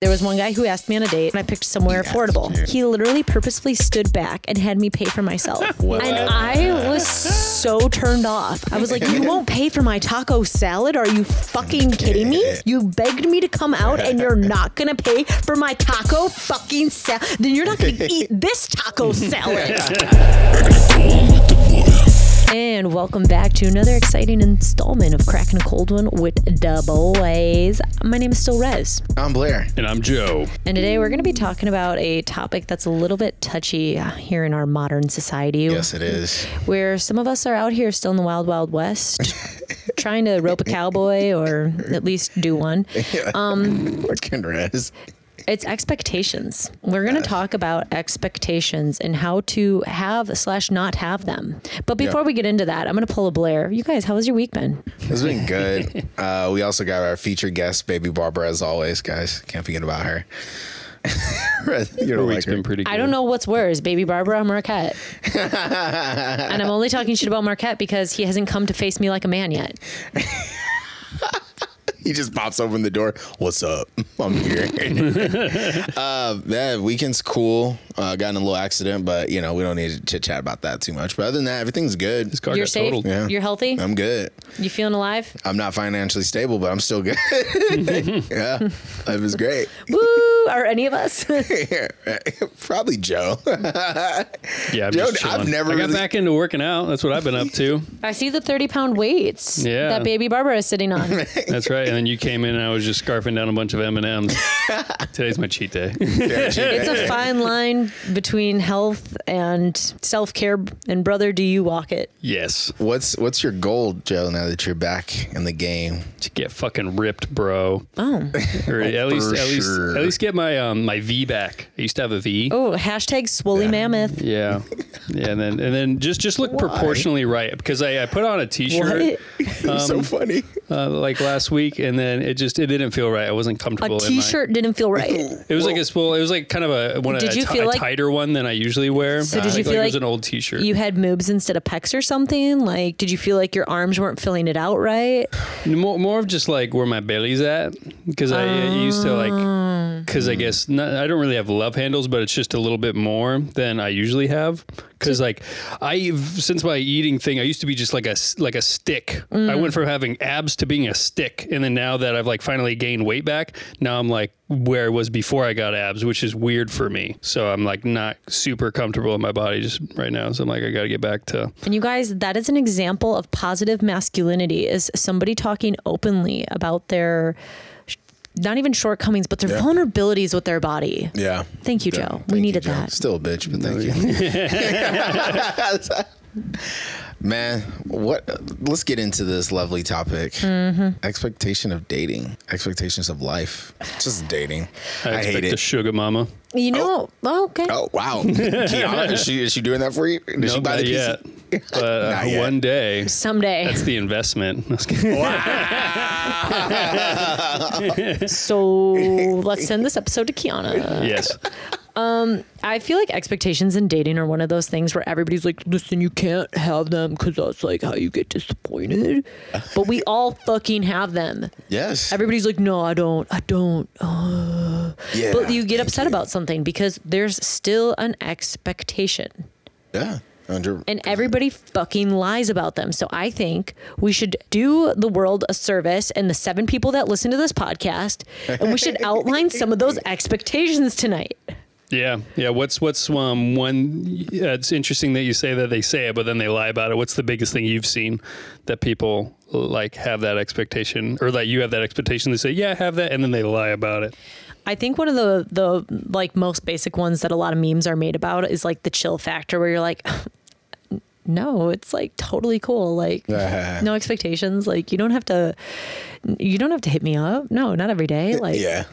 There was one guy who asked me on a date, and I picked somewhere affordable. He literally purposefully stood back and had me pay for myself. And I was so turned off. I was like, You won't pay for my taco salad? Are you fucking kidding me? You begged me to come out, and you're not gonna pay for my taco fucking salad? Then you're not gonna eat this taco salad. And welcome back to another exciting installment of Cracking a Cold One with the boys. My name is still Rez. I'm Blair. And I'm Joe. And today we're going to be talking about a topic that's a little bit touchy here in our modern society. Yes, it is. Where some of us are out here still in the wild, wild west, trying to rope a cowboy or at least do one. Um, Working res. It's expectations. We're going to talk about expectations and how to have slash not have them. But before Yeah. we get into that, I'm going to pull a Blair. You guys, how was your week been? It's been good. Uh, we also got our featured guest, Baby Barbara, as always, guys. Can't forget about her. you Our don't week's like been pretty good. I don't know what's worse, Baby Barbara or Marquette. and I'm only talking shit about Marquette because he hasn't come to face me like a man yet. He just pops open the door. What's up? I'm here. uh, yeah, weekend's cool. Uh, got in a little accident, but you know we don't need to chit chat about that too much. But other than that, everything's good. His car You're got safe. totaled. Yeah. You're healthy. I'm good. You feeling alive? I'm not financially stable, but I'm still good. yeah, life is great. Woo! Are any of us? Probably Joe. Yeah, I'm Joe, just I've never I got really- back into working out. That's what I've been up to. I see the 30 pound weights Yeah. that Baby Barbara is sitting on. That's right. And then you came in and I was just scarfing down a bunch of M and M's. Today's my cheat day. It's a fine line between health and self care. And brother, do you walk it? yes, What's what's your goal, Joe? Now that you're back in the game, to get fucking ripped, bro. Oh, Or at least, for at least, sure. at least get my um my V back. I used to have a V. oh! Hashtag Swolly Mammoth. Yeah, yeah, and then and then just just look proportionally right because I, I put on a T-shirt What? so funny. uh, like last week and then it just it didn't feel right. I wasn't comfortable. A in my- T-shirt didn't feel right. It was like a well, it was like kind of a one Did a, you ti- feel a like- tighter one than I usually wear. So did I you feel feel it was like an old T-shirt? You had moobs instead of pecs or something? Like, did you feel like your arms weren't filling it out right? more, more of just like where my belly's at because I uh, used to like because I mm. guess not, I don't really have love handles, but it's just a little bit more than I usually have. Because like I since my eating thing, I used to be just like a like a stick. I mm. went from having abs to being a stick, and then now that I've like finally gained weight back, now I'm like where I was before I got abs, which is weird for me. So I'm like not super comfortable in my body just right now. So I'm like I got to get back to And you guys, that is an example of positive masculinity is somebody talking openly about their not even shortcomings, but their Yeah. vulnerabilities with their body. Yeah. Thank you, Yeah. Joe. Thank we you, needed Joe. that. Still a bitch, but thank you. Man, what? Let's get into this lovely topic. Mm-hmm. Expectation of dating, expectations of life, just dating. I, I, expect hate a it. sugar mama. You know, oh, okay. Oh wow, Kiana, is she is she doing that for you? Did she No, buy not the yet. But uh, Not yet. one day, Someday. that's the investment. I was kidding. so let's send this episode to Kiana. yes. I feel like expectations in dating are one of those things where everybody's like, listen, you can't have them because that's like how you get disappointed. But we all fucking have them. Yes. Everybody's like, no, I don't. I don't. Uh. yeah. But you get upset about something because there's still an expectation. Yeah. Under, And everybody fucking lies about them. So I think we should do the world a service and the seven people that listen to this podcast, and we should outline some of those expectations tonight. Yeah. Yeah. What's what's um one? Yeah, it's interesting that you say that they say it, but then they lie about it. What's the biggest thing you've seen that people like have that expectation, or that you have that expectation? They say, "Yeah, I have that," and then they lie about it. I think one of the the like most basic ones that a lot of memes are made about is like the chill factor where you're like no, it's like totally cool. Like no expectations. Like you don't have to you don't have to hit me up. No, not every day. Like Yeah.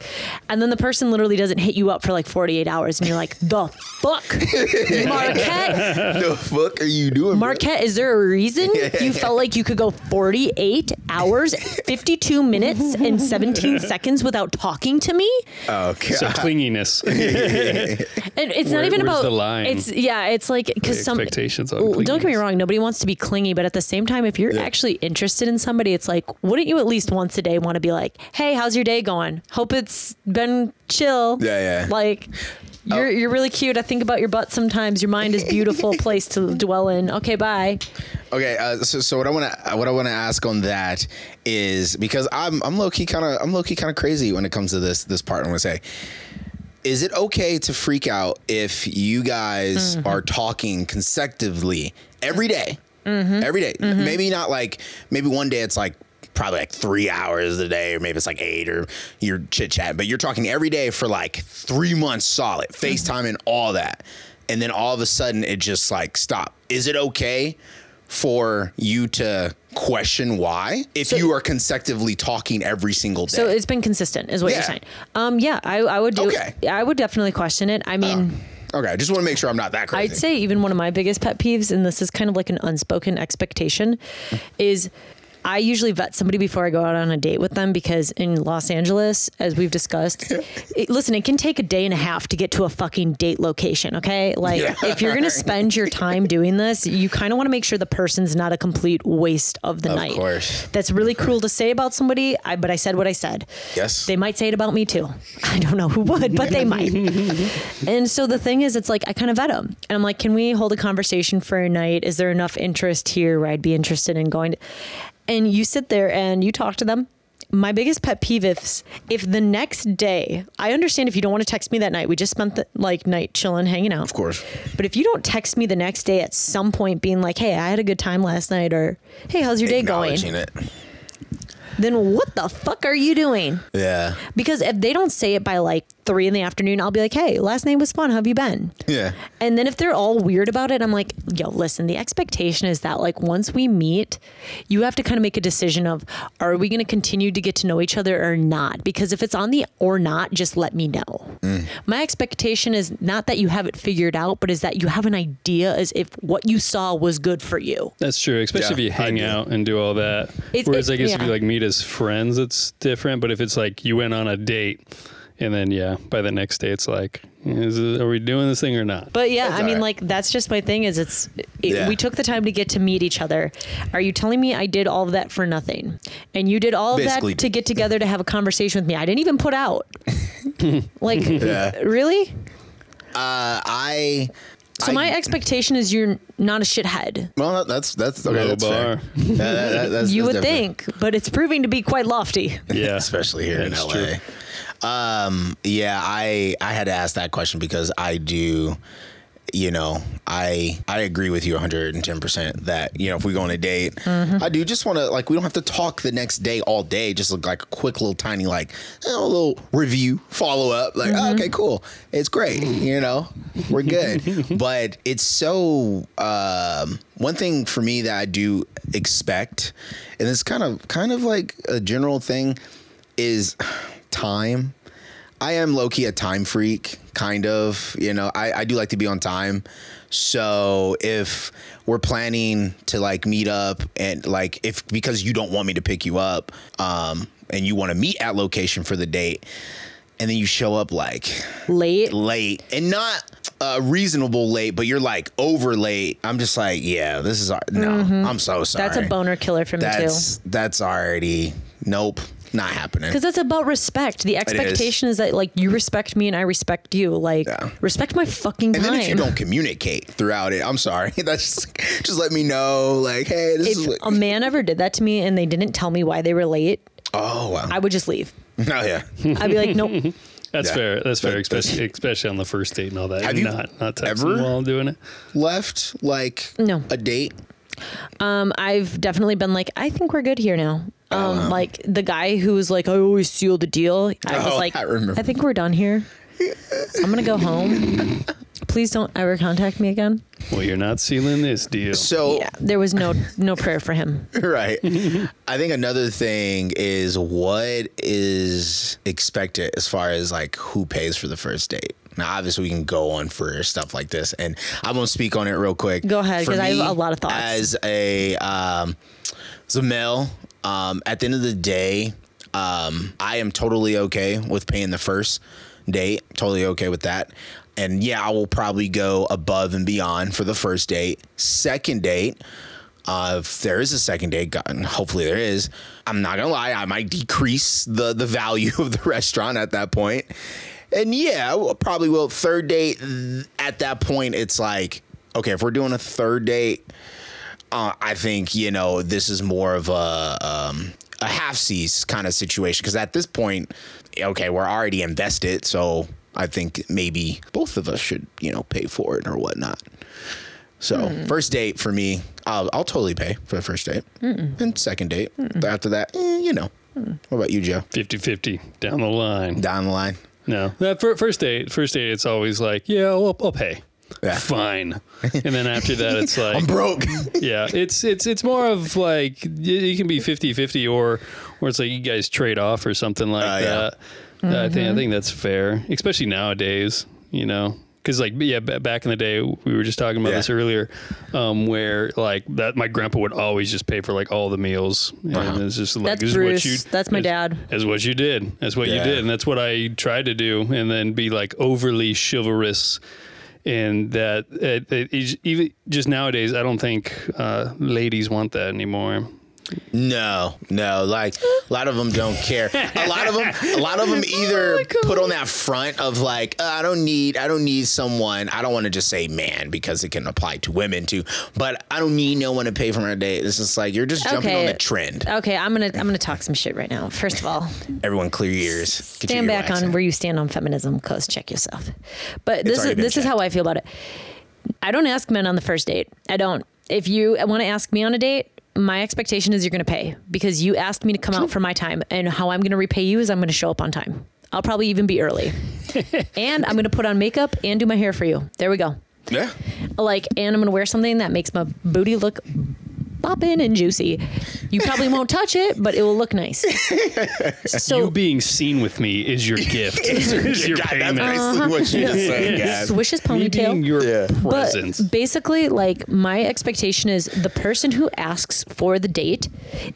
And then the person literally doesn't hit you up for like 48 hours and you're like, "The fuck?" Marquette, the fuck are you doing, bro? Marquette, is there a reason you felt like you could go 48 hours, 52 minutes and 17 seconds without talking to me? Oh, okay. So clinginess. And it's Where- not even about the line? It's yeah, it's like because some expectations on Well, Don't get me wrong. Nobody wants to be clingy, but at the same time, if you're Yeah. actually interested in somebody, it's like, wouldn't you at least want once a day want to be like, "Hey, how's your day going? Hope it's been chill." Yeah, yeah. Like you're you're really cute. I think about your butt sometimes. Your mind is beautiful place to dwell in. Okay, bye. Okay, uh, so, so what I want to what I want to ask on that is because I'm I'm low key kind of I'm low key kind of crazy when it comes to this this part. I'm gonna say, is it okay to freak out if you guys mm-hmm. are talking consecutively every day? Mm-hmm. Every day. Mm-hmm. Maybe not like maybe one day it's like probably like three hours a day, or maybe it's like eight, or you're chit chatting, but you're talking every day for like three months solid, FaceTime and all that. And then all of a sudden it just like stop. Is it okay for you to question why if you are consecutively talking every single day? So it's been consistent, is what Yeah. you're saying. Um, yeah, I, I would do. Okay. I would definitely question it. I mean. okay, I just want to make sure I'm not that crazy. I'd say even one of my biggest pet peeves, and this is kind of like an unspoken expectation, is I usually vet somebody before I go out on a date with them because in Los Angeles, as we've discussed, it, listen, it can take a day and a half to get to a fucking date location. Okay, like Yeah. if you're gonna spend your time doing this, you kind of want to make sure the person's not a complete waste of the Of night. Of course. That's really cruel to say about somebody, I, but I said what I said. Yes. They might say it about me too. I don't know who would, but they might. and so the thing is, it's like I kind of vet them. And I'm like, can we hold a conversation for a night? Is there enough interest here where I'd be interested in going? To... And you sit there and you talk to them. My biggest pet peeve is if the next day, I understand if you don't want to text me that night. We just spent the like night chilling, hanging out. of course. But if you don't text me the next day at some point being like, hey, I had a good time last night, or hey, how's your day going? Acknowledging it. Then what the fuck are you doing? Yeah. Because if they don't say it by like three in the afternoon, I'll be like, hey, last night was fun. How have you been? Yeah. And then if they're all weird about it, I'm like, yo, listen, the expectation is that like once we meet, you have to kind of make a decision of are we going to continue to get to know each other or not? Because if it's on the or not, just let me know. My expectation is not that you have it figured out, but is that you have an idea as if what you saw was good for you. That's true, especially if you hang out and do all that. It's- Whereas it- I guess if you like meet as friends, it's different. But if it's like you went on a date, and then yeah, by the next day it's like, is it, are we doing this thing or not? But yeah, That's I mean, all right. like that's just my thing. Is it's it, Yeah. we took the time to get to meet each other. Are you telling me I did all of that for nothing? And you did all of Basically. that to get together to have a conversation with me? I didn't even put out. like, Yeah. really? Uh, I. So I- my expectation is you're not a shithead. Well, that's that's okay. Low that's fair. Yeah, that- that- that's- You that's would different. think, but it's proving to be quite lofty. Yeah, especially here in LA. true. Um, yeah, I I had to ask that question because I do, you know, I I agree with you 110 percent that you know if we go on a date, Mm-hmm. I do just want to like we don't have to talk the next day all day, just look like a quick little tiny like you know, a little review follow up, like Mm-hmm. oh, okay, cool, it's great, you know, we're good, but it's so um, one thing for me that I do expect, and it's kind of kind of like a general thing is time. I am low key a time freak, kind of. You know, I, I do like to be on time. So if we're planning to like meet up and like if because you don't want me to pick you up, um, and you want to meet at location for the date, and then you show up like Late. late and not uh, reasonable late, but you're like over late. I'm just like, yeah, this is our, no. I'm so sorry. Mm-hmm. That's a boner killer for me too. That's that's already nope, not happening. Because it's about respect. The expectation is. that like you respect me and I respect you. Like Yeah. respect my fucking And time. then if you don't communicate throughout it, I'm sorry. That's just, just let me know, like, hey, this is if what. a man ever did that to me and they didn't tell me why they were late, oh wow. I would just leave. oh yeah. I'd be like, nope. That's Yeah. fair. That's fair, especially especially on the first date and all that. Have you not not texting ever- while doing it? Left like No. a date. Um, I've definitely been like, I think we're good here now. Um, like the guy who was like, I always seal the deal. I was Oh, like, I remember. I think we're done here. I'm gonna go home. Please don't ever contact me again. Well, you're not sealing this deal. So Yeah, there was no no prayer for him. right. I think another thing is what is expected as far as like who pays for the first date. Now, obviously, we can go on for stuff like this, and I'm gonna speak on it real quick. Go ahead, because I have a lot of thoughts. As a um, as a male, um, at the end of the day, um, I am totally okay with paying the first date. Totally okay with that. And yeah, I will probably go above and beyond for the first date. Second date, Uh, if there is a second date, hopefully there is, I'm not gonna lie, I might decrease the the value of the restaurant at that point. And yeah, I will- probably will. Third date, at that point, it's like, okay, if we're doing a third date, uh, I think you know this is more of a um, a half seas kind of situation because at this point, okay, we're already invested, so I think maybe both of us should you know pay for it or whatnot. So first date for me, I'll I'll totally pay for the first date, and second date after that, eh, you know. What about you, Joe? 50-50 down the line. Down the line, No, that first date, first date, it's always like, yeah, I'll, I'll pay. Yeah. Fine. And then after that, it's like, I'm broke. yeah, it's it's it's more of like y- you can be 50-50 or or it's like you guys trade off or something like Uh, yeah. that. I think I think that's fair, especially nowadays. You know, because like yeah, b- back in the day, we were just talking about Yeah. this earlier, um, where like that my grandpa would always just pay for like all the meals, and Uh-huh. it's just like That's this Bruce. is what you. That's my dad. That's what you did. That's what you did, and that's what I tried to do, and then be like overly chivalrous. And that it, it, it's even just nowadays, I don't think uh, ladies want that anymore. No, no. Like a lot of them don't care. A lot of them, a lot of them either put on that front of like, uh, I don't need, I don't need someone. I don't want to just say man because it can apply to women too. But I don't need no one to pay for my date. It's just like you're just jumping Okay. on the trend. Okay, I'm gonna I'm gonna talk some shit right now. First of all, Everyone, clear your ears. Get your stand back on where you stand on feminism, cause check yourself. But this is this is how I feel about it. I don't ask men on the first date. I don't. If you want to ask me on a date, my expectation is you're going to pay because you asked me to come out for my time, and how I'm going to repay you is I'm going to show up on time. I'll probably even be early, and I'm going to put on makeup and do my hair for you. There we go. Yeah. Like, and I'm going to wear something that makes my booty look bopping and juicy. You probably won't touch it, but it will look nice. So you being seen with me is your gift. is your God, that's payment. basically what you just uh-huh. said, guys. swish his Me being ponytail. your Yeah. presence. But basically, like my expectation is the person who asks for the date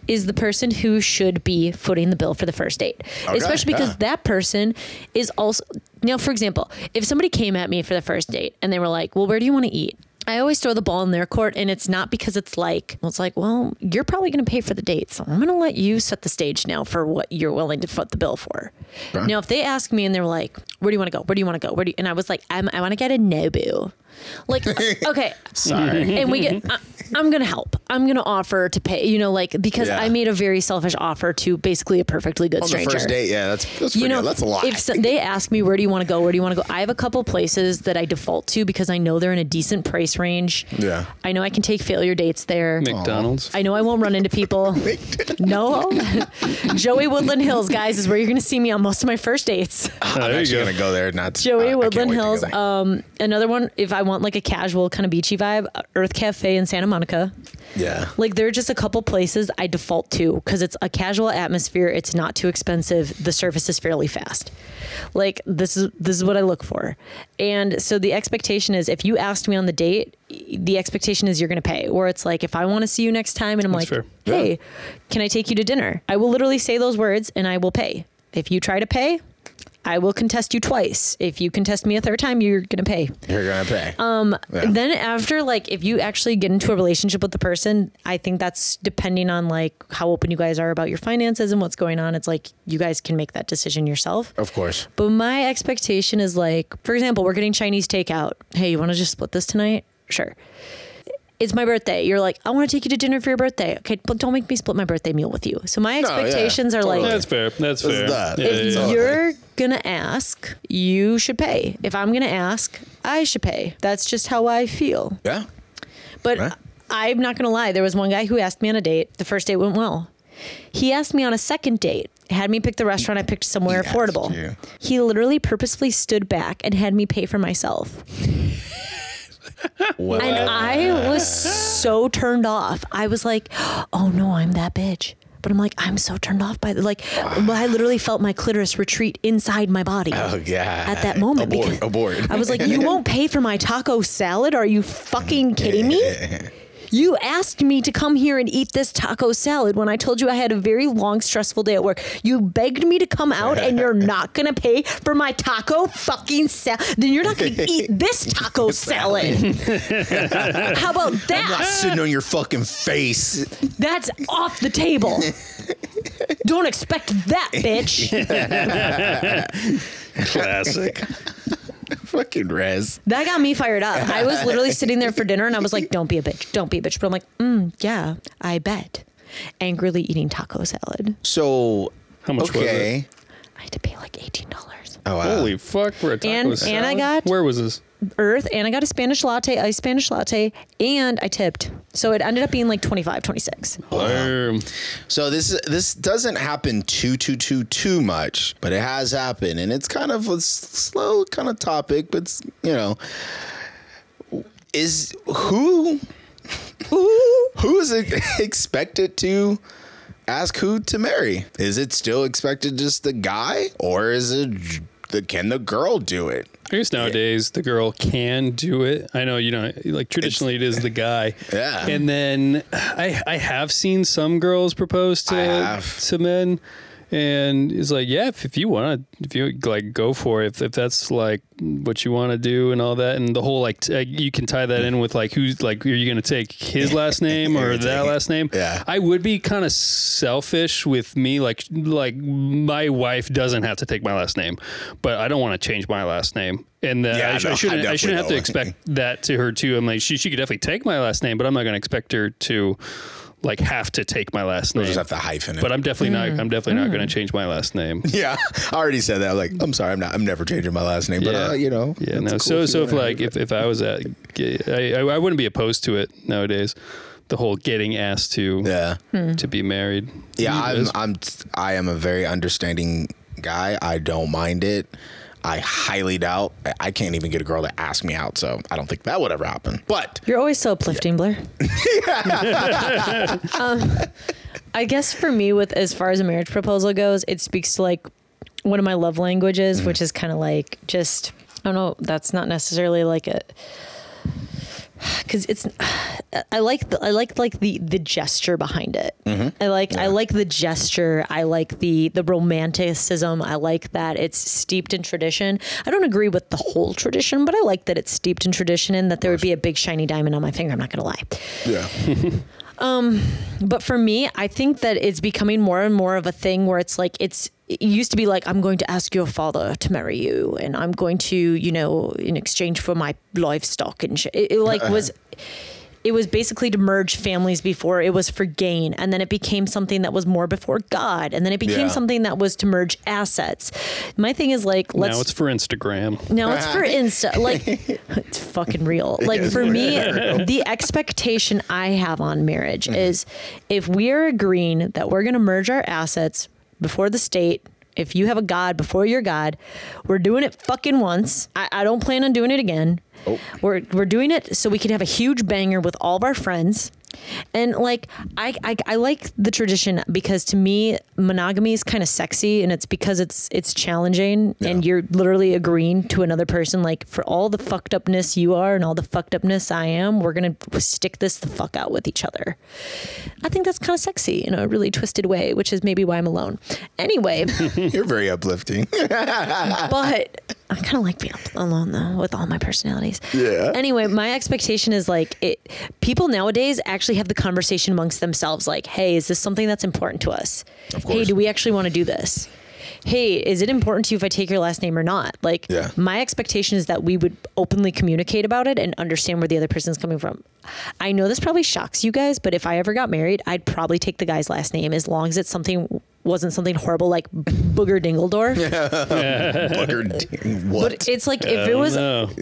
is the person who should be footing the bill for the first date. Especially because yeah. that person is also now, for example, if somebody came at me for the first date and they were like, Well, where do you want to eat? I always throw the ball in their court, and it's not because it's like, well, it's like, well, you're probably going to pay for the date, so I'm going to let you set the stage now for what you're willing to foot the bill for. Now, if they ask me and they're like, where do you want to go? Where do you want to go? Where do you, and I was like, I'm, I want to get a Nobu. Like, okay, Sorry. and we get I, i'm gonna help i'm gonna offer to pay you know like because Yeah. i made a very selfish offer to basically a perfectly good On the stranger first date, yeah, that's that's you pretty, know that's a lot. if so, they ask me where do you want to go where do you want to go i have a couple places that i default to because i know they're in a decent price range Yeah. i know i can take failure dates there McDonald's. I know I won't run into people. no, Joey Woodland Hills, guys, is where you're going to see me on most of my first dates. Oh, I'm you actually go. gonna go there. Not Joey I- I Woodland wait to go Hills. Um, another one, if I want like a casual kind of beachy vibe, uh, Urth Caffé in Santa Monica. yeah. Like there are just a couple places I default to because it's a casual atmosphere. It's not too expensive. The service is fairly fast. Like this is this is what I look for, and so the expectation is if you asked me on the date, the expectation is you're going to pay. Or it's like if I want to see you next time and I'm That's like, fair. hey, can I take you to dinner? I will literally say those words and I will pay. If you try to pay, I will contest you twice. If you contest me a third time, you're going to pay. You're gonna pay. Um, Yeah. Then after, like, if you actually get into a relationship with the person, I think that's depending on like how open you guys are about your finances and what's going on. It's like you guys can make that decision yourself. of course. But my expectation is like, for example, we're getting Chinese takeout. Hey, you want to just split this tonight? Sure. It's my birthday. You're like, I want to take you to dinner for your birthday. Okay, but don't make me split my birthday meal with you. So my No, yeah, expectations are totally. like, That's fair. That's fair. that. Yeah, if yeah, yeah. you're gonna ask, you should pay. If I'm gonna ask, I should pay. That's just how I feel. Yeah. But Right. I'm not gonna lie. There was one guy who asked me on a date. The first date went well. He asked me on a second date. Had me pick the restaurant. I picked somewhere He affordable. He literally purposefully stood back and had me pay for myself. Well, And I was so turned off. I was like, oh no, I'm that bitch. But I'm like, I'm so turned off by the like. I literally felt my clitoris retreat inside my body. Oh, God. At that moment, Abort, abort. I was like, you won't pay for my taco salad? Are you fucking kidding me? You asked me to come here and eat this taco salad when I told you I had a very long, stressful day at work. You begged me to come out and you're not going to pay for my taco fucking salad. Then you're not going to eat this taco salad. How about that? I'm Not that? sitting on your fucking face. That's off the table. Don't expect that, bitch. Classic. Fucking Rez. That got me fired up. I was literally sitting there for dinner and I was like, don't be a bitch. Don't be a bitch. But I'm like, mm, yeah, I bet. Angrily eating taco salad. So How much was okay. I had to pay like $18. Oh wow. Holy fuck, for a taco And- salad? and I got- Where was this? Urth and I got a Spanish latte, iced Spanish latte, and I tipped. So it ended up being like 25, 26. Um, So this this doesn't happen too too too too much, but it has happened, and it's kind of a slow kind of topic, but it's, you know, is who who who is it expected to ask who to marry? Is it still expected just the guy, or is it the can the girl do it? I guess nowadays the girl can do it. I know you know, like traditionally it is the guy. Yeah. And then I I have seen some girls propose to to men, and it's like yeah, if, if you want to, if you like go for it, if, if that's like what you want to do and all that, and the whole like t- you can tie that in with like who's like are you going to take his last name or that last name? Yeah. I would be kind of selfish with me, like like my wife doesn't have to take my last name, but I don't want to change my last name, and that Yeah, I, sh- no, I I shouldn't. I, definitely shouldn't have to expect that to her too. I'm like she she could definitely take my last name, but I'm not going to expect her to like have to take my last Or name. just have to hyphen it? but I'm definitely not. I'm definitely not Mm. going to change my last name. yeah, I already said that. I'm like, I'm sorry, I'm not. I'm never changing my last name. But uh, you know, Yeah, no. cool so so if like if, if I was at, I, I I wouldn't be opposed to it nowadays. The whole getting asked to it. yeah. to be married. Yeah, I'm? I'm I am a very understanding guy. I don't mind it. I highly doubt I can't even get a girl to ask me out, so I don't think that would ever happen. But You're always so uplifting, Blair. um, I guess for me, with as far as a marriage proposal goes, it speaks to like one of my love languages, which is kind of like just I don't know. That's not necessarily like a because it's I like the, I like like the the gesture behind it. I like I like the gesture. I like the the romanticism. I like that it's steeped in tradition. I don't agree with the whole tradition, but I like that it's steeped in tradition and that there would be a big shiny diamond on my finger. I'm not gonna lie. yeah, um, But for me, I think that it's becoming more and more of a thing where it's like it's it used to be like I'm going to ask your father to marry you, and I'm going to you know in exchange for my livestock and shit. It, it like was. It was basically to merge families before it was for gain, and then it became something that was more before God, and then it became Yeah. something that was to merge assets. My thing is like, let's now it's for Instagram. no, it's for Insta. Like, it's fucking real. Like, for me, the expectation I have on marriage is if we are agreeing that we're going to merge our assets before the state, if you have a God before your God, we're doing it fucking once. I, I don't plan on doing it again. Oh. We're, we're doing it so we can have a huge banger with all of our friends. And like I, I I like the tradition because to me monogamy is kind of sexy and it's because it's it's challenging and you're literally agreeing to another person like for all the fucked upness you are and all the fucked upness I am we're going to stick this the fuck out with each other. I think that's kind of sexy in a really twisted way, which is maybe why I'm alone. Anyway, you're very uplifting. but I kind of like being alone though with all my personalities. Yeah. Anyway, my expectation is like it. People nowadays actually have the conversation amongst themselves, like, "Hey, is this something that's important to us? Hey, course. do we actually want to do this? Hey, is it important to you if I take your last name or not? Like, Yeah. my expectation is that we would openly communicate about it and understand where the other person's coming from. I know this probably shocks you guys, but if I ever got married, I'd probably take the guy's last name as long as it's something wasn't something horrible like Booger Dingledorf. Bugger, what? But it's like if it was, No.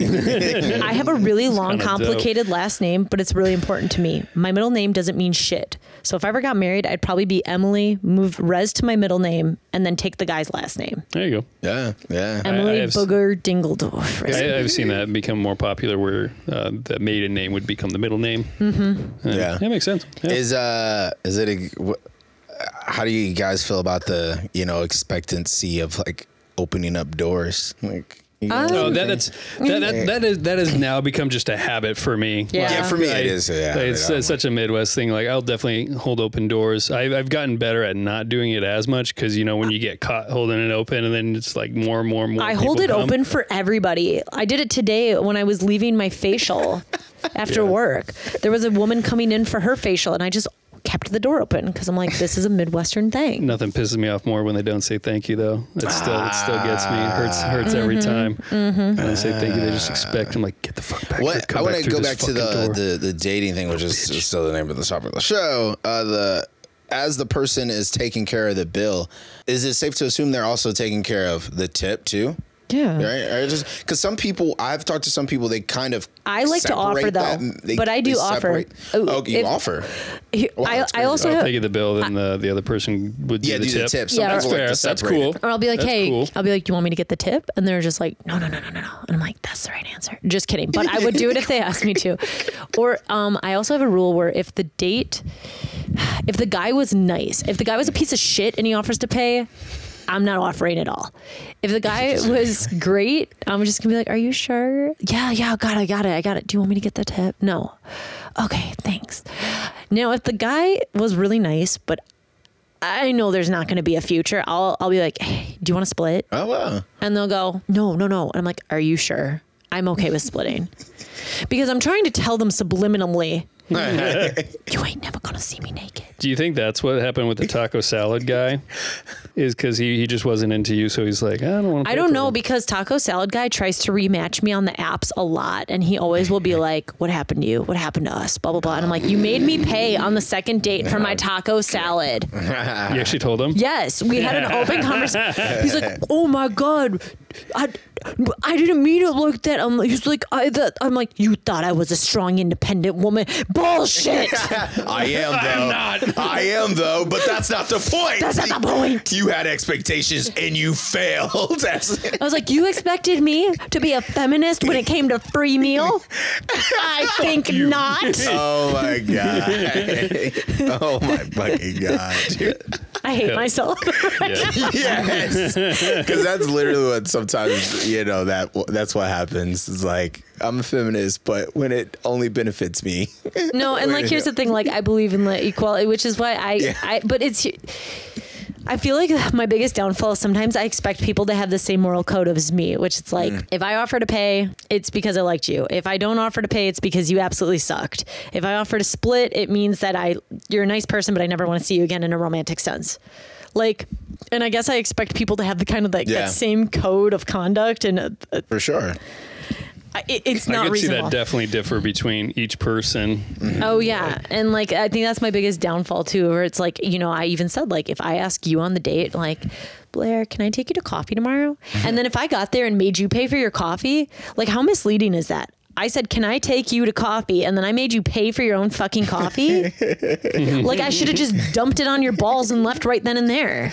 I have a really long, kinda dope. complicated last name, but it's really important to me. My middle name doesn't mean shit. So if I ever got married, I'd probably be Emily, move res to my middle name, and then take the guy's last name. There you go. yeah, yeah. Emily have s- Booger Dingledorf. I, I've seen that become more popular, where uh, the maiden name would become the middle name. Mm-hmm. Yeah. that makes sense. Yeah. Is uh, is it a? wh- How do you guys feel about the you know expectancy of like opening up doors? Like, oh, No, that, that's that, that that is that has now become just a habit for me. Yeah. Yeah, for me I- it is. Yeah, it's, yeah. it's such a Midwest thing. Like I'll definitely hold open doors. I've, I've gotten better at not doing it as much because you know when you get caught holding it open and then it's like more and more and more. I hold it come. open for everybody. I did it today when I was leaving my facial after work. There was a woman coming in for her facial, and I just kept the door open because I'm like, this is a Midwestern thing. Nothing pisses me off more when they don't say thank you though. It still it still gets me. It hurts hurts every Mm-hmm. time. When they say thank you, they just expect. I'm like, get the fuck back. What come I want to go back to the, the the dating thing, which is still the name of the topic of the show. Uh, the as the person is taking care of the bill, is it safe to assume they're also taking care of the tip too? Yeah. Right? Or just because some people, I've talked to some people, they kind of I like to separate offer, though, that. They- but I do offer. separate- Oh, Oh, you if- offer. Wow, I, I also I'll have, take you the bill, then the, the other person would Yeah, do the do the tip. tip. Some Yeah, That's people like fair. That's cool. it. Or I'll be like, That's hey, cool. I'll be like, do you want me to get the tip? And they're just like, no, no, no, no, no, no. And I'm like, that's the right answer. Just kidding. But I would do it if they asked me to. Or um, I also have a rule where if the date, if the guy was nice, if the guy was a piece of shit and he offers to pay, I'm not offering at all. If the guy was great, I'm just gonna be like, "Are you sure?" Yeah, yeah, it, I got it, I got it. Do you want me to get the tip? No. Okay, thanks. Now, if the guy was really nice, but I know there's not going to be a future, I'll I'll be like, "Hey, do you want to split?" Oh wow. And they'll go, "No, no, no." And I'm like, "Are you sure?" I'm okay with splitting. Because I'm trying to tell them subliminally, you ain't never to see me naked. Do you think that's what happened with the taco salad guy? Is because he, he just wasn't into you, so he's like, I don't want. I don't know because Taco Salad Guy tries to rematch me on the apps a lot, and he always will be like, "What happened to you? What happened to us?" Blah blah blah. And I'm like, "You made me pay on the second date for my taco salad." You actually told him. Yes, we had an open conversation. He's like, "Oh my god, I, I didn't mean it like that." I'm like, he's like, "I that." I'm like, "You thought I was a strong, independent woman? Bullshit." I am though. I am not. I am though, but that's not the point. That's not the point. You had expectations and you failed. That's- I was like, "You expected me to be a feminist when it came to free meal? I think not." oh my god. oh my fucking god, dude. I hate myself. Yes, because that's literally what sometimes you know that that's what happens. It's like I'm a feminist, but when it only benefits me. No, and like here's the thing, like I believe in the equality, which is why I, Yeah. I but it's I feel like my biggest downfall is sometimes I expect people to have the same moral code as me, which it's like Mm. if I offer to pay, it's because I liked you. If I don't offer to pay, it's because you absolutely sucked. If I offer to split, it means that I you're a nice person, but I never want to see you again in a romantic sense. Like, and I guess I expect people to have the kind of like Yeah. that same code of conduct, and uh, For sure. It, it's I not could see that definitely differ between each person. Mm-hmm. Oh yeah, and like I think that's my biggest downfall too. Where it's like you know I even said like if I ask you on the date like Blair, can I take you to coffee tomorrow? Mm-hmm. And then if I got there and made you pay for your coffee, like how misleading is that? I said, "Can I take you to coffee?" And then I made you pay for your own fucking coffee. like I should have just dumped it on your balls and left right then and there.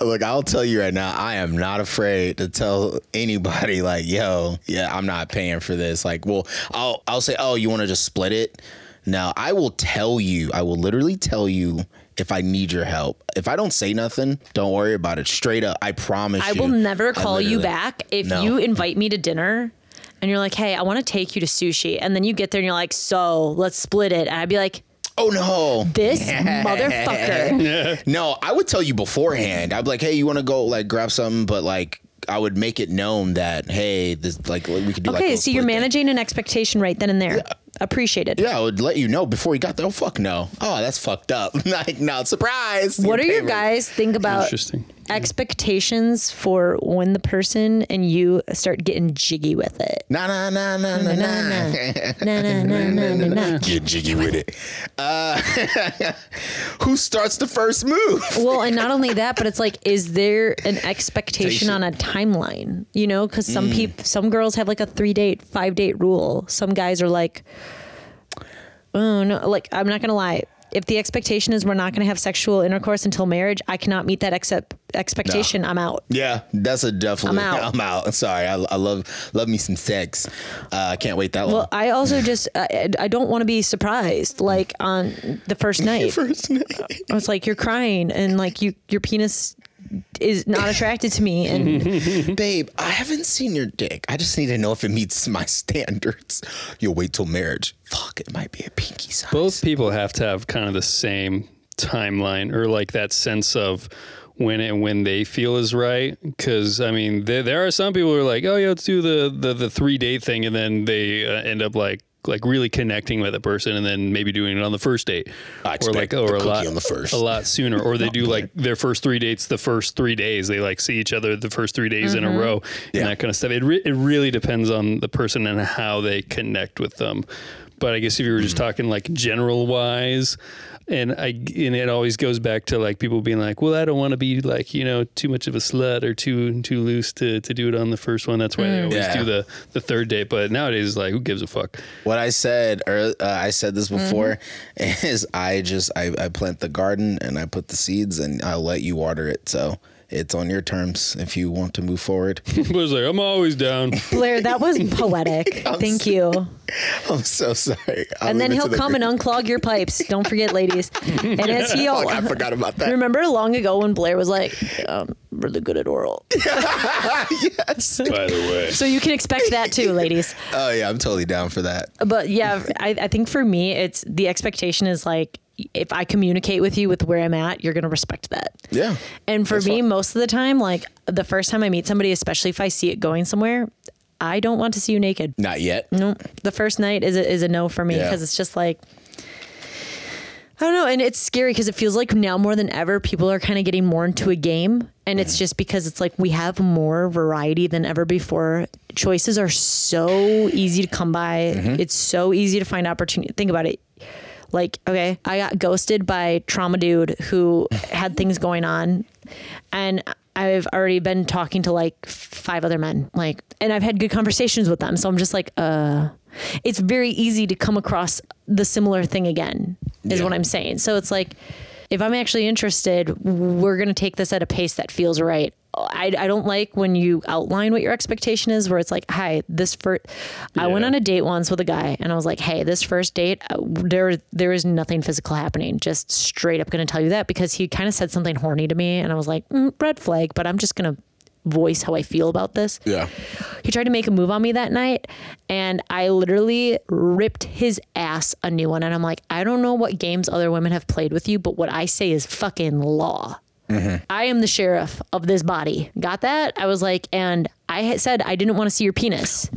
Look, I'll tell you right now, I am not afraid to tell anybody like, "Yo, yeah, I'm not paying for this." Like, well, I'll I'll say, "Oh, you want to just split it?" Now, I will tell you. I will literally tell you if I need your help. If I don't say nothing, don't worry about it. Straight up, I promise I you. will never call you back if No. you invite me to dinner and you're like, "Hey, I want to take you to sushi," and then you get there and you're like, "So let's split it," and I'd be like. Oh no. This motherfucker. No, I would tell you beforehand. I'd be like, "Hey, you want to go like grab something?" But like, I would make it known that, "Hey, this like we could do." like, Okay, little so you're split thing. managing an expectation right then and there. Appreciated. Yeah, I would let you know before you got there. Oh fuck no! Oh, that's fucked up. like, no, surprise. What do You're you paying guys think about Interesting. Expectations for when the person and you start getting jiggy with it? Nah, nah, nah, nah, nah, Na, nah. na, na, na, na, na, na. Get jiggy with it. Uh, who starts the first move? Well, and not only that, but it's like, is there an expectation on a timeline? You know, because Mm. some people, some girls have like a three date, five date rule. Some guys are like, oh no, like I'm not gonna lie. If the expectation is we're not going to have sexual intercourse until marriage, I cannot meet that accept- expectation. I'm out. Yeah, that's a definitely. I'm out. I'm out. Sorry, I, I love love me some sex. Uh, I can't wait that long. Well, I also just I, I don't want to be surprised like on the first night. First night. I was like, you're crying and like you your penis is not attracted to me and Babe, I haven't seen your dick. I just need to know if it meets my standards. You'll wait till marriage. Fuck, it might be a pinky size. Both people have to have kind of the same timeline or like that sense of when and when they feel is right. Because I mean, there, there are some people who are like, oh yeah, let's do the the, the three date thing, and then they uh, end up like like really connecting with a person, and then maybe doing it on the first date, I or like the or a lot on the first. a lot sooner, or they do like their first three dates the first three days. They like see each other the first three days in a row, Yeah. and that kind of stuff. It re- it really depends on the person and how they connect with them. But I guess if you were just Mm-hmm. talking like general wise, and I and it always goes back to like people being like, well, I don't want to be like you know too much of a slut or too too loose to, to do it on the first one. That's why they always Yeah. do the the third date. But nowadays, like, who gives a fuck? What I said, or uh, I said this before, is I just I, I plant the garden and I put the seeds and I'll let you water it. So it's on your terms if you want to move forward. I was like, I'm always down. Blair, that was poetic. Thank you. I'm so sorry. I'll And then he'll the come and unclog your pipes. Don't forget, ladies. And as he Fuck, I forgot about that. remember long ago when Blair was like, um, really good at oral. yes. By the way, So you can expect that too, ladies. Oh yeah, I'm totally down for that. But yeah, I, I think for me, it's the expectation is like, if I communicate with you with where I'm at, you're going to respect that. Yeah. And for me, most of the time, like the first time I meet somebody, especially if I see it going somewhere, I don't want to see you naked. Not yet. No, the first night is a, is a no for me Yeah. because it's just like I don't know, and it's scary because it feels like now more than ever people are kind of getting more into a game, and it's mm-hmm. just because it's like we have more variety than ever before. Choices are so easy to come by. Mm-hmm. It's so easy to find opportunity. Think about it. Like, okay, I got ghosted by trauma dude who had things going on, and I've already been talking to like five other men, like, and I've had good conversations with them. So I'm just like, uh, it's very easy to come across the similar thing again, is Yeah. what I'm saying. So it's like, if I'm actually interested, we're going to take this at a pace that feels right. I, I don't like when you outline what your expectation is, where it's like, hi, this first, I went on a date once with a guy and I was like, hey, this first date, uh, there, there is nothing physical happening. Just straight up going to tell you that because he kind of said something horny to me and I was like, mm, red flag, but I'm just going to voice how I feel about this. Yeah. He tried to make a move on me that night, and I literally ripped his ass a new one. And I'm like, I don't know what games other women have played with you, but what I say is fucking law. I am the sheriff of this body. Got that? I was like, and I said I didn't want to see your penis.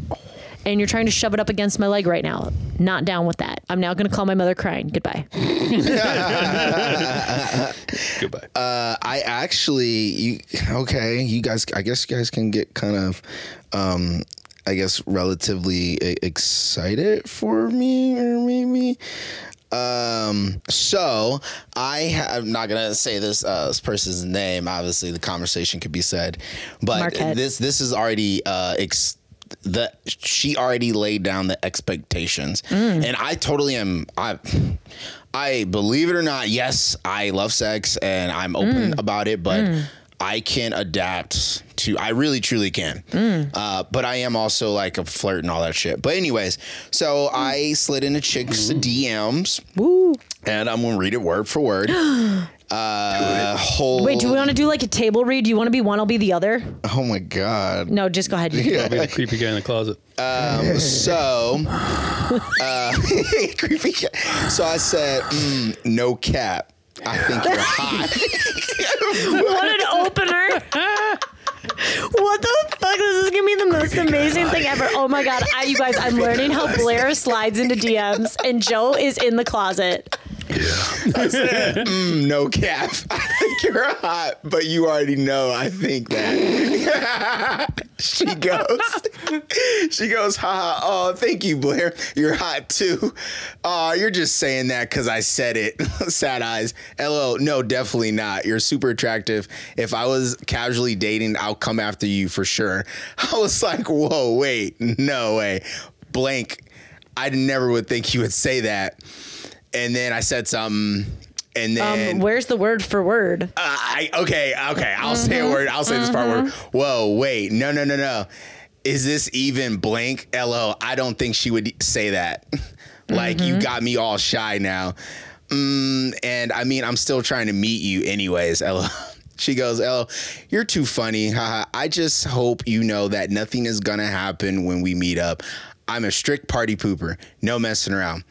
And you're trying to shove it up against my leg right now. Not down with that. I'm now going to call my mother crying. Goodbye. goodbye. Uh, I actually, you okay? You guys, I guess you guys can get kind of, um, I guess, relatively excited for me, or maybe. Um, so I ha- I'm not gonna say this uh, this person's name. Obviously, the conversation could be said, but Marquette. this this is already uh, ex- the she already laid down the expectations, and I totally am. I I believe it or not, yes, I love sex and I'm open about it, but I can adapt to. I really truly can. Uh, but I am also like a flirt and all that shit. But anyways, so I slid into chicks DMs, Woo. and I'm gonna read it word for word. Uh, whole. Wait, do we want to do like a table read? Do you want to be one? I'll be the other. Oh my god. No, just go ahead. You can I'll be the creepy guy in the closet. Um, so, uh, creepy. cat. So I said, mm, no cap. I think you're hot. what an opener. What the fuck? This is gonna be the most amazing thing ever. Oh my god, I, you guys, I'm learning how Blair slides into DMs and Joe is in the closet. I said, mm, no cap. I think you're hot, but you already know I think that. she goes, she goes, ha, ha. oh, thank you, Blair. You're hot too. Oh, you're just saying that because I said it. Sad eyes. LO, no, definitely not. You're super attractive. If I was casually dating, I'll come after you for sure. I was like, whoa, wait, no way. Blank. I never would think you would say that. And then I said something, and then Um, where's the word for word? uh, I okay, okay. I'll say a word. I'll say this part word. Whoa, wait, no, no, no, no. Is this even blank? Lo, I don't think she would say that. like you got me all shy now. Mm, and I mean, I'm still trying to meet you, anyways. Lo. She goes, "Oh, you're too funny. Haha. I just hope you know that nothing is gonna happen when we meet up. I'm a strict party pooper. No messing around."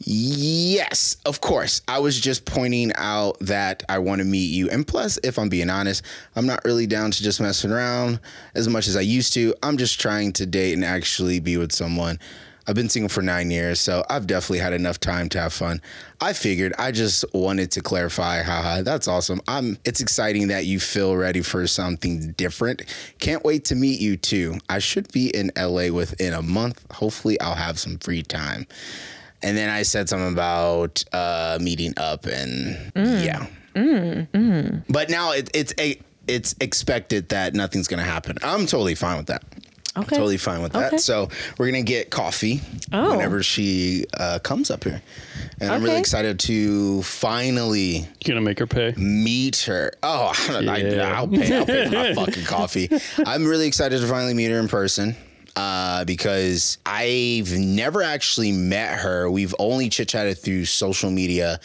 Yes, of course. I was just pointing out that I want to meet you. And plus, if I'm being honest, I'm not really down to just messing around as much as I used to. I'm just trying to date and actually be with someone. I've been single for nine years, so I've definitely had enough time to have fun. I figured I just wanted to clarify. Haha, that's awesome. I'm it's exciting that you feel ready for something different. Can't wait to meet you too. I should be in LA within a month. Hopefully I'll have some free time. And then I said something about uh, meeting up and yeah. But now it, it's a it's expected that nothing's gonna happen. I'm totally fine with that. Okay. Totally fine with that. Okay. So we're gonna get coffee Oh. whenever she uh, comes up here, and I'm really excited to finally Gonna make her pay. meet her. Oh, I, Yeah. I'll pay. I'll pay for my fucking coffee. I'm really excited to finally meet her in person. Uh, because I've never actually met her. We've only chit chatted through social media.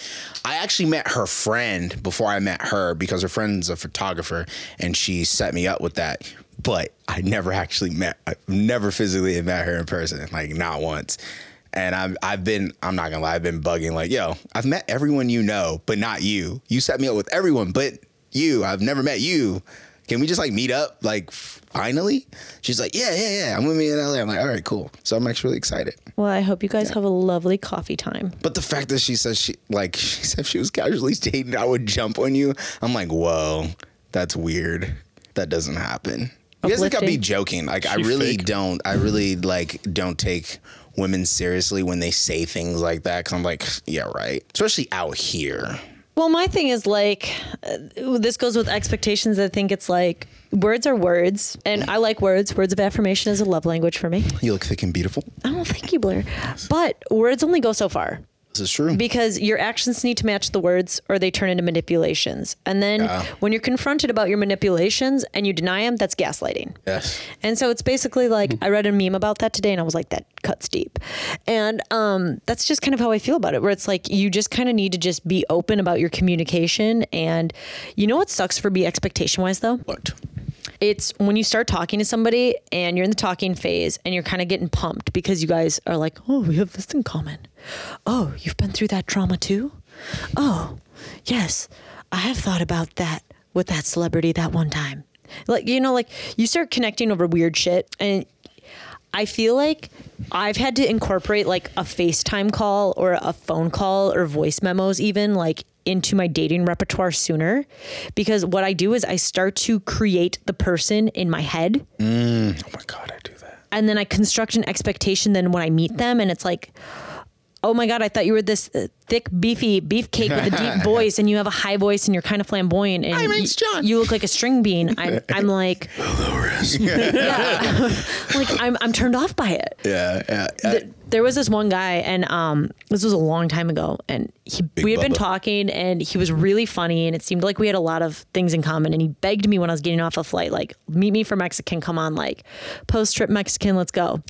I actually met her friend before I met her because her friend's a photographer and she set me up with that. But I never actually met, I've never physically met her in person, like not once. And I've I've been I'm not gonna lie I've been bugging like yo I've met everyone you know but not you you set me up with everyone but you I've never met you can we just like meet up like finally? She's like yeah yeah yeah I'm gonna meet in LA I'm like all right cool. So I'm actually really excited. Well, I hope you guys have a lovely coffee time. but the fact that she says she like she said she was casually dating I would jump on you. I'm like whoa that's weird. That doesn't happen. You guys think I'd be joking. Like I really fake. don't. I really like don't take women seriously when they say things like that because I'm like yeah right. Especially out here Well, my thing is like, uh, this goes with expectations. I think it's like words are words, and I like words. Words of affirmation is a love language for me. you look thick and beautiful Oh, thank you, Blair. But words only go so far this is true because your actions need to match the words or they turn into manipulations. And then Yeah. when you're confronted about your manipulations and you deny them, that's gaslighting. yes And so it's basically like I read a meme about that today and I was like, that cuts deep. And um, that's just kind of how I feel about it, where it's like you just kind of need to just be open about your communication. And you know what sucks for me expectation wise though? what It's when you start talking to somebody and you're in the talking phase and you're kind of getting pumped because you guys are like, oh, we have this in common. Oh, you've been through that trauma too? Oh, yes, I have thought about that with that celebrity that one time. Like, you know, like you start connecting over weird shit. And I feel like I've had to incorporate like a FaceTime call or a phone call or voice memos, even like into my dating repertoire sooner because what I do is I start to create the person in my head. Mm. Oh my god I do that. And then I construct an expectation then when I meet them and it's like oh my god I thought you were this thick beefy beefcake with a deep voice and you have a high voice and you're kind of flamboyant and name's you, John. you look like a string bean I'm, I'm like yeah like I'm, I'm turned off by it yeah yeah th- there was this one guy, and um, this was a long time ago, and he, we had been Bubba. talking, and he was really funny, and it seemed like we had a lot of things in common. And he begged me when I was getting off a flight, like, meet me for Mexican, come on, like, post trip Mexican, let's go.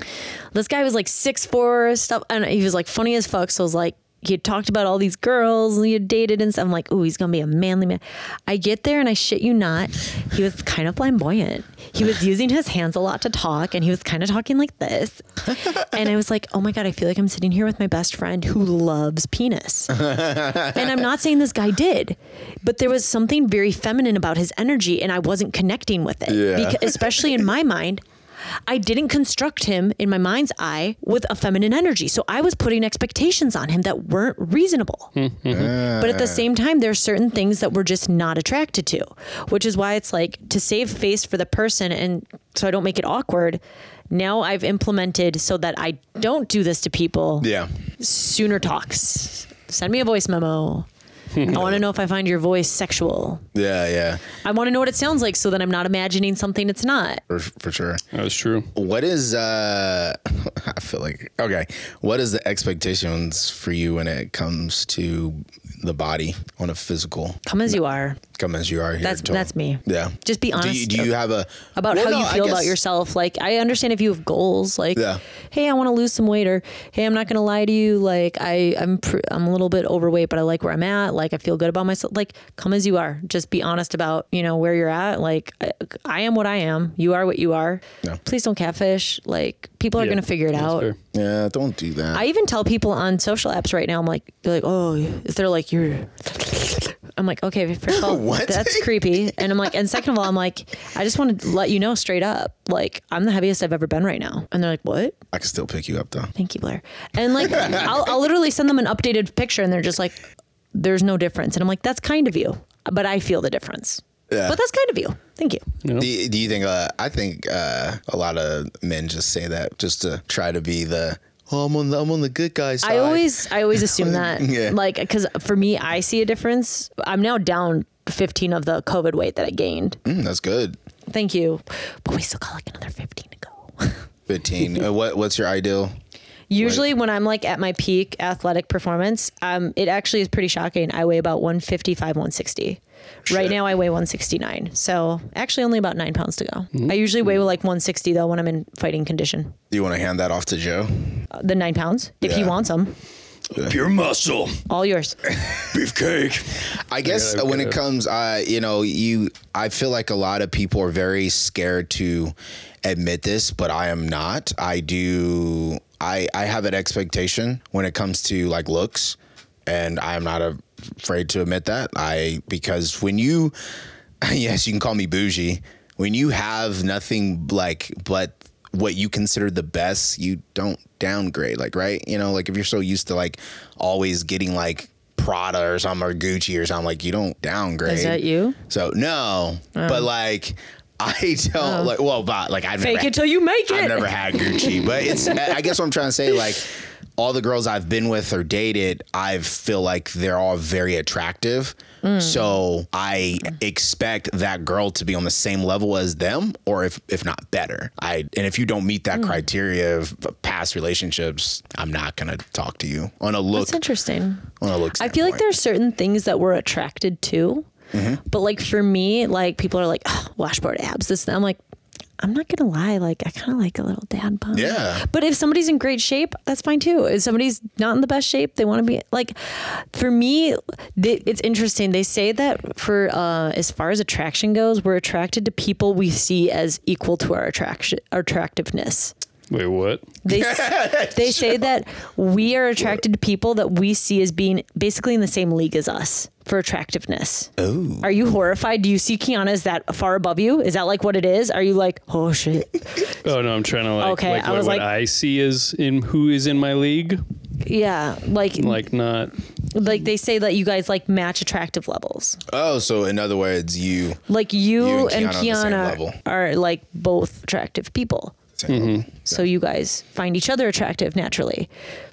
This guy was like six four stuff, and he was like funny as fuck. So I was like. He had talked about all these girls and he had dated and stuff. I'm like, oh, he's gonna be a manly man. I get there and I shit you not, he was kind of flamboyant. He was using his hands a lot to talk, and he was kind of talking like this and I was like, oh my God, I feel like I'm sitting here with my best friend who loves penis. and I'm not saying this guy did, but there was something very feminine about his energy, and I wasn't connecting with it. Yeah. Beca- especially in my mind. I didn't construct him in my mind's eye with a feminine energy. So I was putting expectations on him that weren't reasonable. Mm-hmm. But at the same time, there are certain things that we're just not attracted to, which is why it's like to save face for the person and so I don't make it awkward. Now I've implemented so that I don't do this to people. yeah Sooner talks. Send me a voice memo. I want to know if I find your voice sexual. yeah yeah I want to know what it sounds like so that I'm not imagining something it's not. for, for sure That's true. What is uh I feel like okay. What is the expectations for you when it comes to the body on a physical? Come as you are. Come as you are. Here That's till- that's me. Yeah. Just be Do honest you, do you have a about Well, how no, you feel about yourself. Like I understand if you have goals, like Yeah. hey, I want to lose some weight, or hey, I'm not gonna lie to you, like I I'm pr- I'm a little bit overweight, but I like where I'm at. Like I feel good about myself. Like come as you are. Just be honest about you know where you're at. Like I, I am what I am. You are what you are. Yeah. Please don't catfish. Like people are Yeah, gonna figure it that's out. fair. Yeah, don't do that. I even tell people on social apps right now, I'm like, they're like, oh, they're like, you're, I'm like, okay, first of all, What? that's creepy. And I'm like, and second of all, I'm like, I just want to let you know straight up, like, I'm the heaviest I've ever been right now. And they're like, what? I can still pick you up though. Thank you, Blair. And like, I'll, I'll literally send them an updated picture and they're just like, there's no difference. And I'm like, that's kind of you, but I feel the difference. Yeah. But that's kind of you. Thank you. You know? Do you, do you think? Uh, I think uh, a lot of men just say that just to try to be the. Oh, I'm on the I'm on the good guy side. I always I always assume that Yeah. like because for me I see a difference. I'm now down 15 of the COVID weight that I gained. Mm, that's good. Thank you, but we still got like another 15 to go. Fifteen. uh, what What's your ideal? Usually when I'm like at my peak athletic performance, um, it actually is pretty shocking. I weigh about 155, 160. Right now I weigh 169. So actually only about nine pounds to go. Mm-hmm. I usually weigh like 160 though when I'm in fighting condition. Do you want to hand that off to Joe? Uh, the nine pounds, if he wants them, Pure muscle, all yours. beefcake. I guess gotta- when it gotta- comes, uh, you know, you, I feel like a lot of people are very scared to admit this, but I am not. I do. I I have an expectation when it comes to like looks, and I am not afraid to admit that. I because when you, yes, you can call me bougie. When you have nothing like but what you consider the best, you don't downgrade. Like right, you know, like if you're so used to like always getting like Prada or something or Gucci or something, like you don't downgrade. Is that you? So no, oh. but like I don't oh. like. Well, but like I've Fake never, it till you make it. I've never had Gucci, but it's. I guess what I'm trying to say, like, all the girls I've been with or dated, I feel like they're all very attractive. Mm. So I expect that girl to be on the same level as them, or if if not better. I and if you don't meet Mm. that criteria of past relationships, I'm not gonna talk to you on a look. That's interesting. On a look. I feel like standpoint. there's certain things that we're attracted to. Mm-hmm. But like for me, like people are like, oh, washboard abs, this. and. I'm like, I'm not gonna lie, like I kind of like a little dad bod. Yeah. But if somebody's in great shape, that's fine too. If somebody's not in the best shape, they want to be like. For me, they, it's interesting. They say that for uh, as far as attraction goes, we're attracted to people we see as equal to our attraction, our attractiveness. Wait, what? They they say that we are attracted to people that we see as being basically in the same league as us for attractiveness. Oh. Are you horrified? Do you see Kiana as that far above you? Is that like what it is? Are you like, oh shit? Oh no, I'm trying to like, Okay, like I what, was what like- I see is in who is in my league. Yeah, like Like not. like they say that you guys like match attractive levels. Oh, so in other words, you. Like you, You and and Kiana on Kiana level. are like both attractive people. Mm-hmm. So you guys find each other attractive naturally.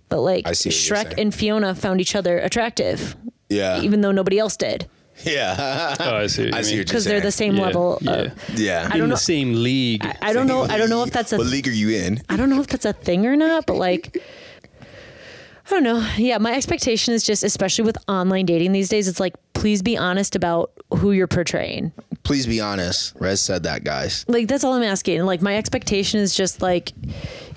But like I see what Shrek and Fiona found each other attractive, Yeah. even though nobody else did. Yeah. Oh, I see. You I see what because they're the same Yeah, level. yeah. Of, Yeah. I in don't the know. same league. I don't know. I don't know if that's a. What league are you in? I don't know if that's a thing or not, but like. I don't know. Yeah, my expectation is just, especially with online dating these days, it's like, please be honest about who you're portraying. Please be honest. Rez said that, guys. Like, that's all I'm asking. Like, my expectation is just like,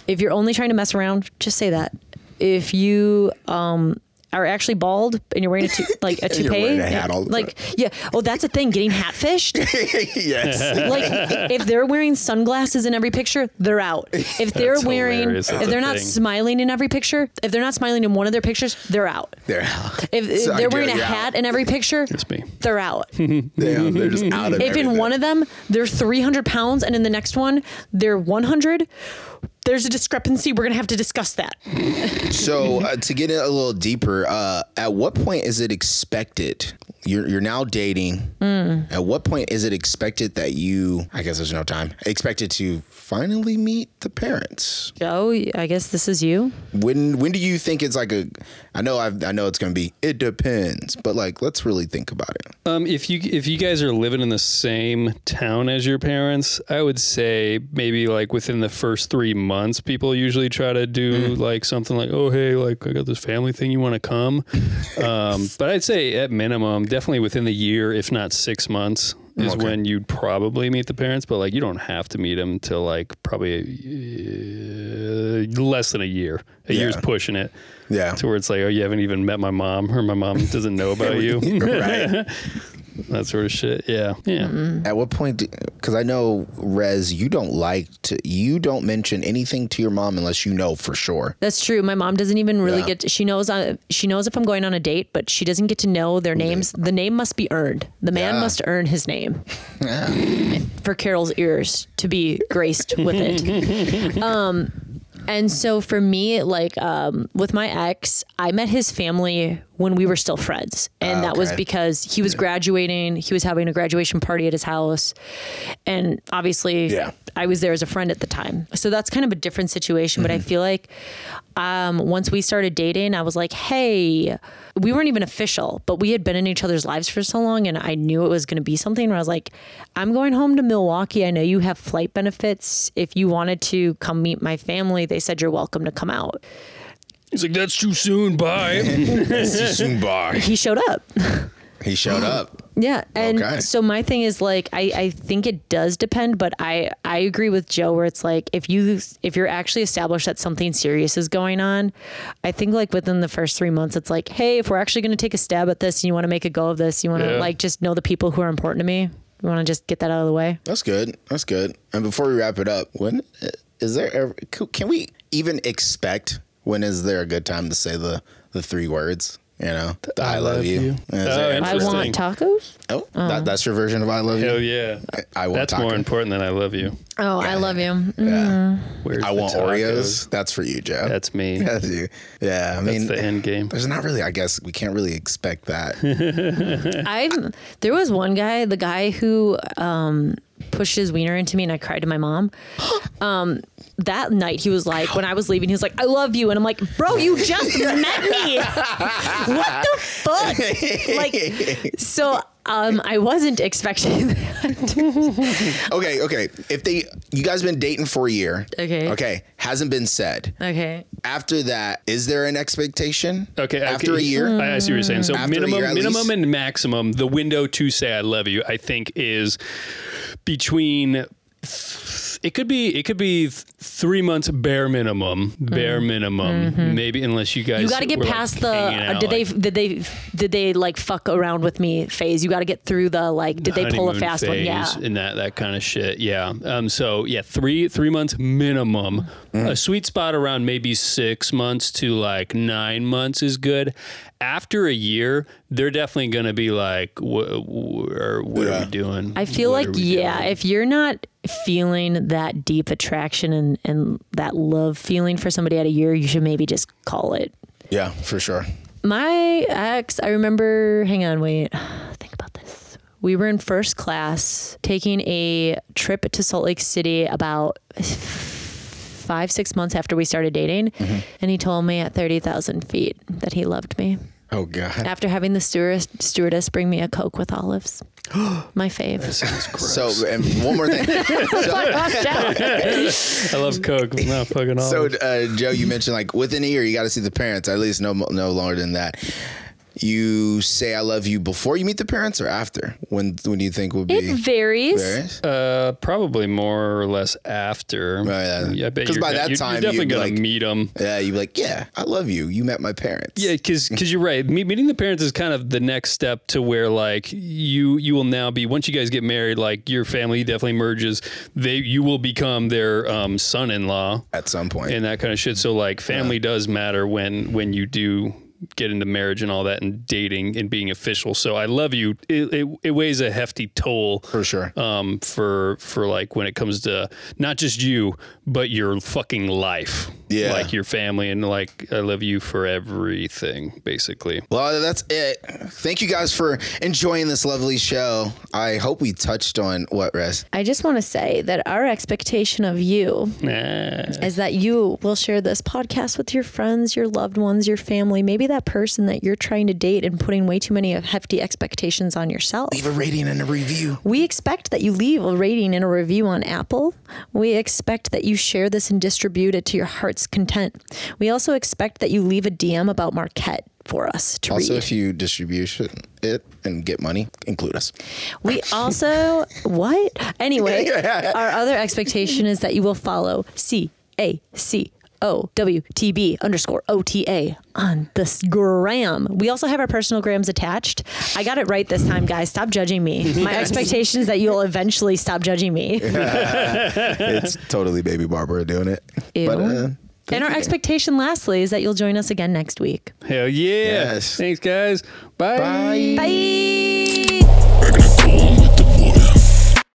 if you're only trying to mess around, just say that. If you um, are actually bald and you're wearing a tu- like a toupee, wearing a hat all the like yeah, oh that's a thing. Getting hat fished. yes. like if they're wearing sunglasses in every picture, they're out. If they're That's wearing, hilarious. if they're not thing. smiling in every picture, if they're not smiling in one of their pictures, they're out. They're If, if So they're wearing a you're hat in every picture, It's me. they're out. Damn, they're just out of if in everything. one of them they're 300 pounds and in the next one they're 100, there's a discrepancy. We're gonna have to discuss that. So uh, to get it a little deeper, uh, at what point is it expected? You're you're now dating. Mm. At what point is it expected that you? I guess there's no time. Expected to finally meet the parents. Oh, I guess this is you. When when do you think it's like a? I know I've, I know it's gonna be. It depends, but like let's really think about it. Um, if you if you guys are living in the same town as your parents, I would say maybe like within the first three months, people usually try to do like something like, "Oh, hey, like I got this family thing, you want to come?" um, but I'd say at minimum, definitely within the year, if not six months, is Okay. when you'd probably meet the parents. But like, you don't have to meet them until like probably uh, less than a year. A year's pushing it Yeah. to where it's like, oh, you haven't even met my mom, or my mom doesn't know about you. right. that sort of shit. Yeah, yeah. At what point? Because I know, Rez, you don't like to. You don't mention anything to your mom unless you know for sure. That's true. My mom doesn't even really Yeah. get. To, she knows. Uh, she knows if I'm going on a date, but she doesn't get to know their names. The name must be earned. The man Yeah. must earn his name for Carol's ears to be graced with it. um, and so for me, like um, with my ex, I met his family when we were still friends, and Ah, that was because he was graduating. He was having a graduation party at his house, and obviously, Yeah. I was there as a friend at the time. So that's kind of a different situation. But I Mm-hmm. feel like um, once we started dating, I was like, hey, we weren't even official, but we had been in each other's lives for so long. And I knew it was going to be something where I was like, I'm going home to Milwaukee. I know you have flight benefits. If you wanted to come meet my family, they said you're welcome to come out. He's like, that's too soon. Bye. Too soon bar. He showed up. He showed up. Yeah, and Okay. so my thing is like I, I think it does depend, but I I agree with Joe where it's like if you if you're actually established that something serious is going on, I think like within the first three months it's like hey if we're actually going to take a stab at this and you want to make a go of this you want to Yeah. like just know the people who are important to me you want to just get that out of the way. That's good. That's good. And before we wrap it up, when is there ever? Can we even expect? When is there a good time to say the the three words? You know, the I, love, you. Is Oh, I want tacos. oh, that, that's your version of I love Hell you. yeah. I, I want That's taco. more important than I love you. Oh, I love you. Mm. Yeah. Where's I want tacos? Oreos. That's for you, Joe. That's me. That's you. Yeah, I That's mean, the end game. there's not really. I guess we can't really expect that. I there was one guy, the guy who um, pushed his wiener into me, and I cried to my mom. Um, that night, he was like, when I was leaving, he was like, "I love you," and I'm like, "Bro, you just met me. what the fuck?" Like, so um, I wasn't expecting that. okay, okay. If they, you guys been dating for a year. Okay. Okay, hasn't been said. Okay. After that, is there an expectation? Okay. After okay. a year. I, I see what you're saying. So After minimum, year minimum, least? and maximum. The window to say I love you, I think, is between. It could be. It could be th- three months bare minimum. Bare minimum. Maybe unless you guys. Mm-hmm. You got to get were, like, past the uh, out, did they did they did they like fuck around with me phase. You got to get through the like did they pull a honeymoon fast one? Yeah. and that that kind of shit. Yeah. Um. So yeah, three three months minimum. A sweet spot around maybe six months to like nine months is good. After a year, they're definitely gonna be like, "What? Or what are Yeah. we doing?" I feel What like yeah, doing?" if you're not feeling that deep attraction and and that love feeling for somebody at a year, you should maybe just call it. Yeah, for sure. My ex, I remember. Hang on, wait. Think about this. We were in first class taking a trip to Salt Lake City about five six months after we started dating, mm-hmm. and he told me at thirty thousand feet that he loved me Oh God. after having the stewardess, stewardess bring me a coke with olives. My fave. So, and one more thing. I love Coke. but not fucking all. So, uh, Joe, you mentioned like within a year you got to see the parents. At least no no longer than that. You say I love you before you meet the parents or after? When when do you think would be? It varies. Varies? uh, probably more or less after. yeah. I bet 'Cause you're, by gonna- that you're, time you're definitely you'd gonna like- meet them. Yeah, you'd be like, yeah, I love you. You met my parents. Yeah, because because you're right. Me- meeting the parents is kind of the next step to where like you you will now be once you guys get married, like your family definitely merges. They you will become their um, son-in-law At some and that kind of shit. So like family does matter when when you do get into marriage and all that and dating and being official. So I love you. It, it, it weighs a hefty toll For sure. um, for for like when it comes to not just you but your fucking life. Yeah. like your family and like I love you for everything, basically. Well, that's it. Thank you guys for enjoying this lovely show. I hope we touched on what, Rez? I just want to say that our expectation of you Nah. is that you will share this podcast with your friends, your loved ones, your family, maybe that person that you're trying to date and putting way too many hefty expectations on yourself. Leave a rating and a review. We expect that you leave a rating and a review on Apple. We expect that you share this and distribute it to your heart's content. We also expect that you leave a DM about Marquette for us to Also, read. if you distribute it and get money, include us. We also what? Anyway, our other expectation is that you will follow C A C O W T B underscore O T A on this gram. We also have our personal grams attached. I got it right this time, guys. Stop judging me. My expectation is that you'll eventually stop judging me. it's totally Baby Barbara doing it. Ew. But, uh, And our expectation, lastly, is that you'll join us again next week. Hell yeah. Yes. Thanks guys. Bye. bye. Bye.